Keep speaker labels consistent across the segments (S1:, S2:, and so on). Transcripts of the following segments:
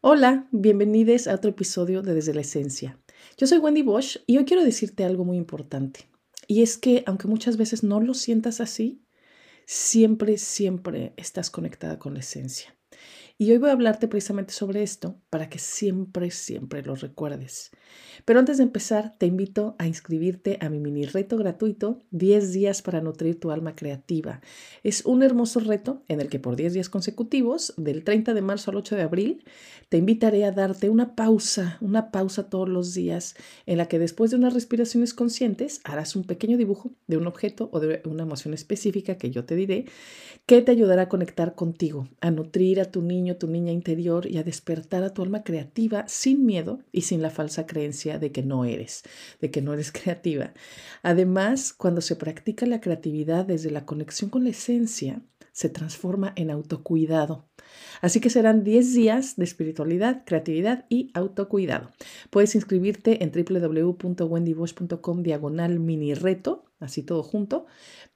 S1: Hola, bienvenidos a otro episodio de Desde la Esencia. Yo soy Wendy Bosch y hoy quiero decirte algo muy importante. Y es que aunque muchas veces no lo sientas así, siempre, siempre estás conectada con la esencia. Y hoy voy a hablarte precisamente sobre esto para que siempre, siempre lo recuerdes. Pero antes de empezar, te invito a inscribirte a mi mini reto gratuito 10 días para nutrir tu alma creativa. Es un hermoso reto en el que por 10 días consecutivos, del 30 de marzo al 8 de abril, te invitaré a darte una pausa, una pausa todos los días en la que después de unas respiraciones conscientes harás un pequeño dibujo de un objeto o de una emoción específica que yo te diré que te ayudará a conectar contigo, a nutrir a tu niño tu niña interior y a despertar a tu alma creativa sin miedo y sin la falsa creencia de que no eres, de que no eres creativa. Además, cuando se practica la creatividad desde la conexión con la esencia, se transforma en autocuidado. Así que serán 10 días de espiritualidad, creatividad y autocuidado. Puedes inscribirte en www.wendybosch.com diagonal mini reto, así todo junto,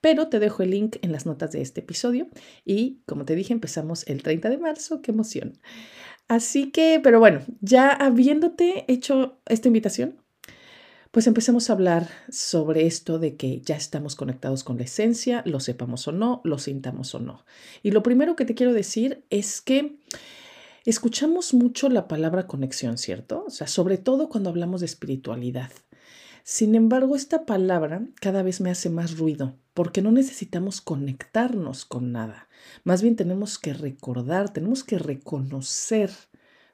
S1: pero te dejo el link en las notas de este episodio y como te dije empezamos el 30 de marzo, qué emoción. Así que, pero bueno, ya habiéndote hecho esta invitación, pues empecemos a hablar sobre esto de que ya estamos conectados con la esencia, lo sepamos o no, lo sintamos o no. Y lo primero que te quiero decir es que escuchamos mucho la palabra conexión, ¿cierto? O sea, sobre todo cuando hablamos de espiritualidad. Sin embargo, esta palabra cada vez me hace más ruido porque no necesitamos conectarnos con nada. Más bien tenemos que recordar, tenemos que reconocer,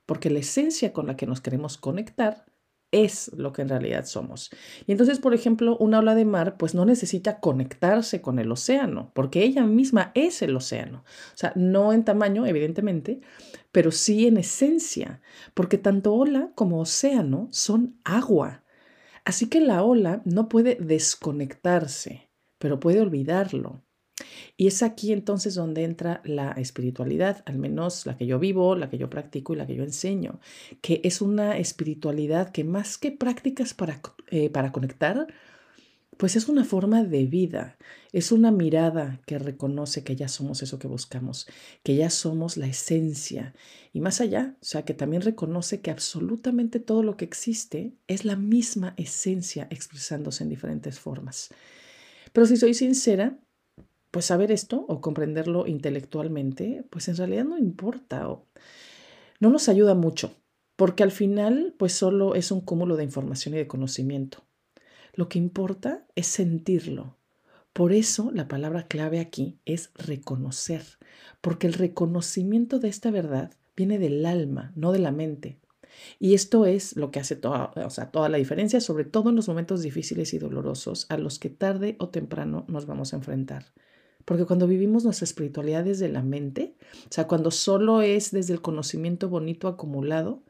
S1: porque la esencia con la que nos queremos conectar es lo que en realidad somos. Y entonces, por ejemplo, una ola de mar pues no necesita conectarse con el océano, porque ella misma es el océano. O sea, no en tamaño, evidentemente, pero sí en esencia, porque tanto ola como océano son agua. Así que la ola no puede desconectarse, pero puede olvidarlo. Y es aquí entonces donde entra la espiritualidad, al menos la que yo vivo, la que yo practico y la que yo enseño, que es una espiritualidad que más que prácticas para, eh, para conectar, pues es una forma de vida, es una mirada que reconoce que ya somos eso que buscamos, que ya somos la esencia. Y más allá, o sea, que también reconoce que absolutamente todo lo que existe es la misma esencia expresándose en diferentes formas. Pero si soy sincera, pues saber esto o comprenderlo intelectualmente, pues en realidad no importa o no nos ayuda mucho, porque al final pues solo es un cúmulo de información y de conocimiento. Lo que importa es sentirlo. Por eso la palabra clave aquí es reconocer, porque el reconocimiento de esta verdad viene del alma, no de la mente. Y esto es lo que hace toda, o sea, toda la diferencia, sobre todo en los momentos difíciles y dolorosos a los que tarde o temprano nos vamos a enfrentar. Porque cuando vivimos nuestra espiritualidad desde la mente, o sea, cuando solo es desde el conocimiento bonito acumulado,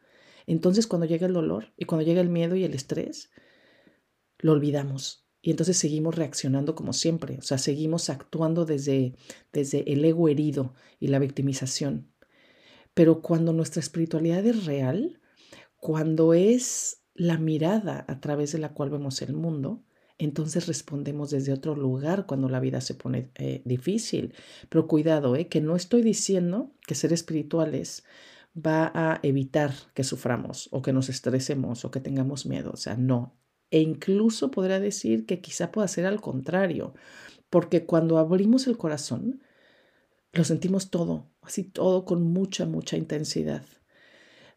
S1: entonces cuando llega el dolor y cuando llega el miedo y el estrés, lo olvidamos. Y entonces seguimos reaccionando como siempre, o sea, seguimos actuando desde, desde el ego herido y la victimización. Pero cuando nuestra espiritualidad es real, cuando es la mirada a través de la cual vemos el mundo, entonces respondemos desde otro lugar cuando la vida se pone eh, difícil. Pero cuidado, eh, que no estoy diciendo que ser espirituales va a evitar que suframos o que nos estresemos o que tengamos miedo. O sea, no. E incluso podría decir que quizá pueda ser al contrario, porque cuando abrimos el corazón, lo sentimos todo, así todo con mucha, mucha intensidad.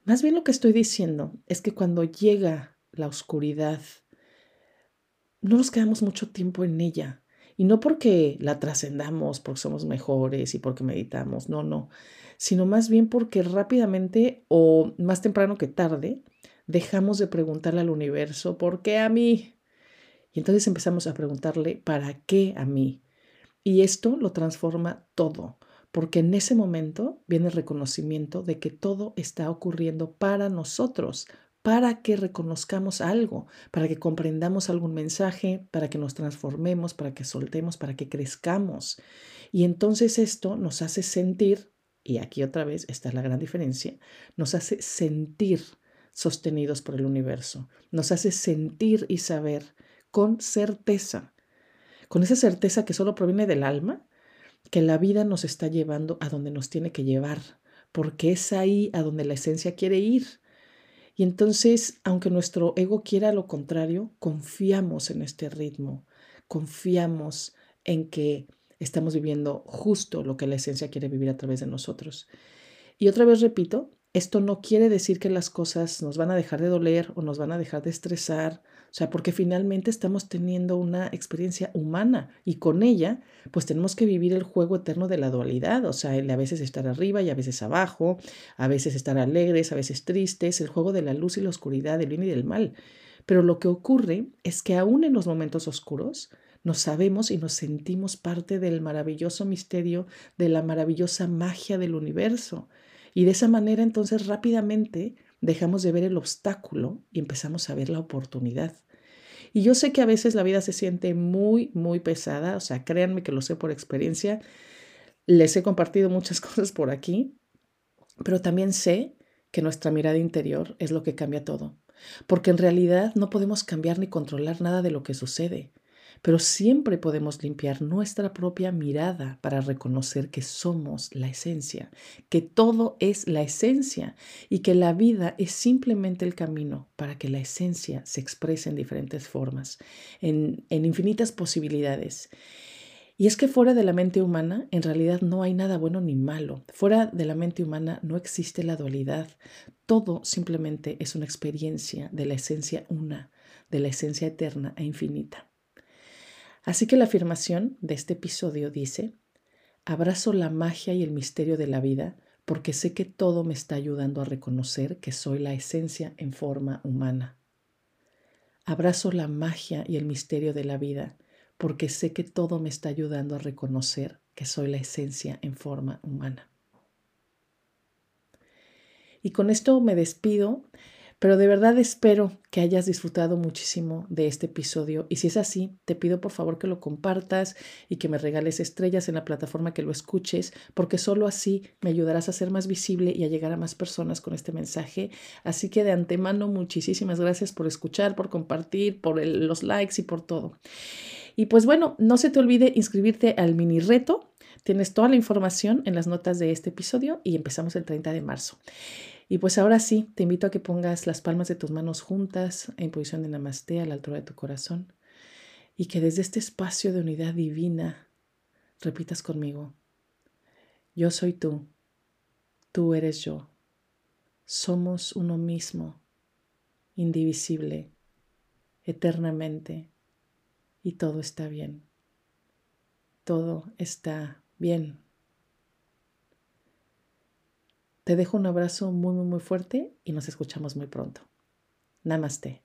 S1: Más bien lo que estoy diciendo es que cuando llega la oscuridad, no nos quedamos mucho tiempo en ella. Y no porque la trascendamos, porque somos mejores y porque meditamos, no, no, sino más bien porque rápidamente o más temprano que tarde dejamos de preguntarle al universo, ¿por qué a mí? Y entonces empezamos a preguntarle, ¿para qué a mí? Y esto lo transforma todo, porque en ese momento viene el reconocimiento de que todo está ocurriendo para nosotros, para que reconozcamos algo, para que comprendamos algún mensaje, para que nos transformemos, para que soltemos, para que crezcamos. Y entonces esto nos hace sentir, y aquí otra vez está la gran diferencia, nos hace sentir sostenidos por el universo, nos hace sentir y saber con certeza, con esa certeza que solo proviene del alma, que la vida nos está llevando a donde nos tiene que llevar, porque es ahí a donde la esencia quiere ir. Y entonces, aunque nuestro ego quiera lo contrario, confiamos en este ritmo, confiamos en que estamos viviendo justo lo que la esencia quiere vivir a través de nosotros. Y otra vez repito, esto no quiere decir que las cosas nos van a dejar de doler o nos van a dejar de estresar, o sea, porque finalmente estamos teniendo una experiencia humana y con ella, pues tenemos que vivir el juego eterno de la dualidad, o sea, el a veces estar arriba y a veces abajo, a veces estar alegres, a veces tristes, el juego de la luz y la oscuridad, del bien y del mal. Pero lo que ocurre es que aún en los momentos oscuros, nos sabemos y nos sentimos parte del maravilloso misterio, de la maravillosa magia del universo. Y de esa manera entonces rápidamente dejamos de ver el obstáculo y empezamos a ver la oportunidad. Y yo sé que a veces la vida se siente muy, muy pesada, o sea, créanme que lo sé por experiencia. Les he compartido muchas cosas por aquí, pero también sé que nuestra mirada interior es lo que cambia todo, porque en realidad no podemos cambiar ni controlar nada de lo que sucede pero siempre podemos limpiar nuestra propia mirada para reconocer que somos la esencia, que todo es la esencia y que la vida es simplemente el camino para que la esencia se exprese en diferentes formas, en, infinitas posibilidades. Y es que fuera de la mente humana en realidad no hay nada bueno ni malo. Fuera de la mente humana no existe la dualidad. Todo simplemente es una experiencia de la esencia una, de la esencia eterna e infinita. Así que la afirmación de este episodio dice, abrazo la magia y el misterio de la vida porque sé que todo me está ayudando a reconocer que soy la esencia en forma humana. Abrazo la magia y el misterio de la vida porque sé que todo me está ayudando a reconocer que soy la esencia en forma humana. Y con esto me despido. Pero de verdad espero que hayas disfrutado muchísimo de este episodio y si es así, te pido por favor que lo compartas y que me regales estrellas en la plataforma que lo escuches, porque solo así me ayudarás a ser más visible y a llegar a más personas con este mensaje. Así que de antemano, muchísimas gracias por escuchar, por compartir, por los likes y por todo. Y pues bueno, no se te olvide inscribirte al mini reto. Tienes toda la información en las notas de este episodio y empezamos el 30 de marzo. Y pues ahora sí, te invito a que pongas las palmas de tus manos juntas en posición de namaste a la altura de tu corazón y que desde este espacio de unidad divina repitas conmigo, yo soy tú, tú eres yo, somos uno mismo, indivisible, eternamente, y todo está bien, todo está bien. Te dejo un abrazo muy, muy, muy fuerte y nos escuchamos muy pronto. Namaste.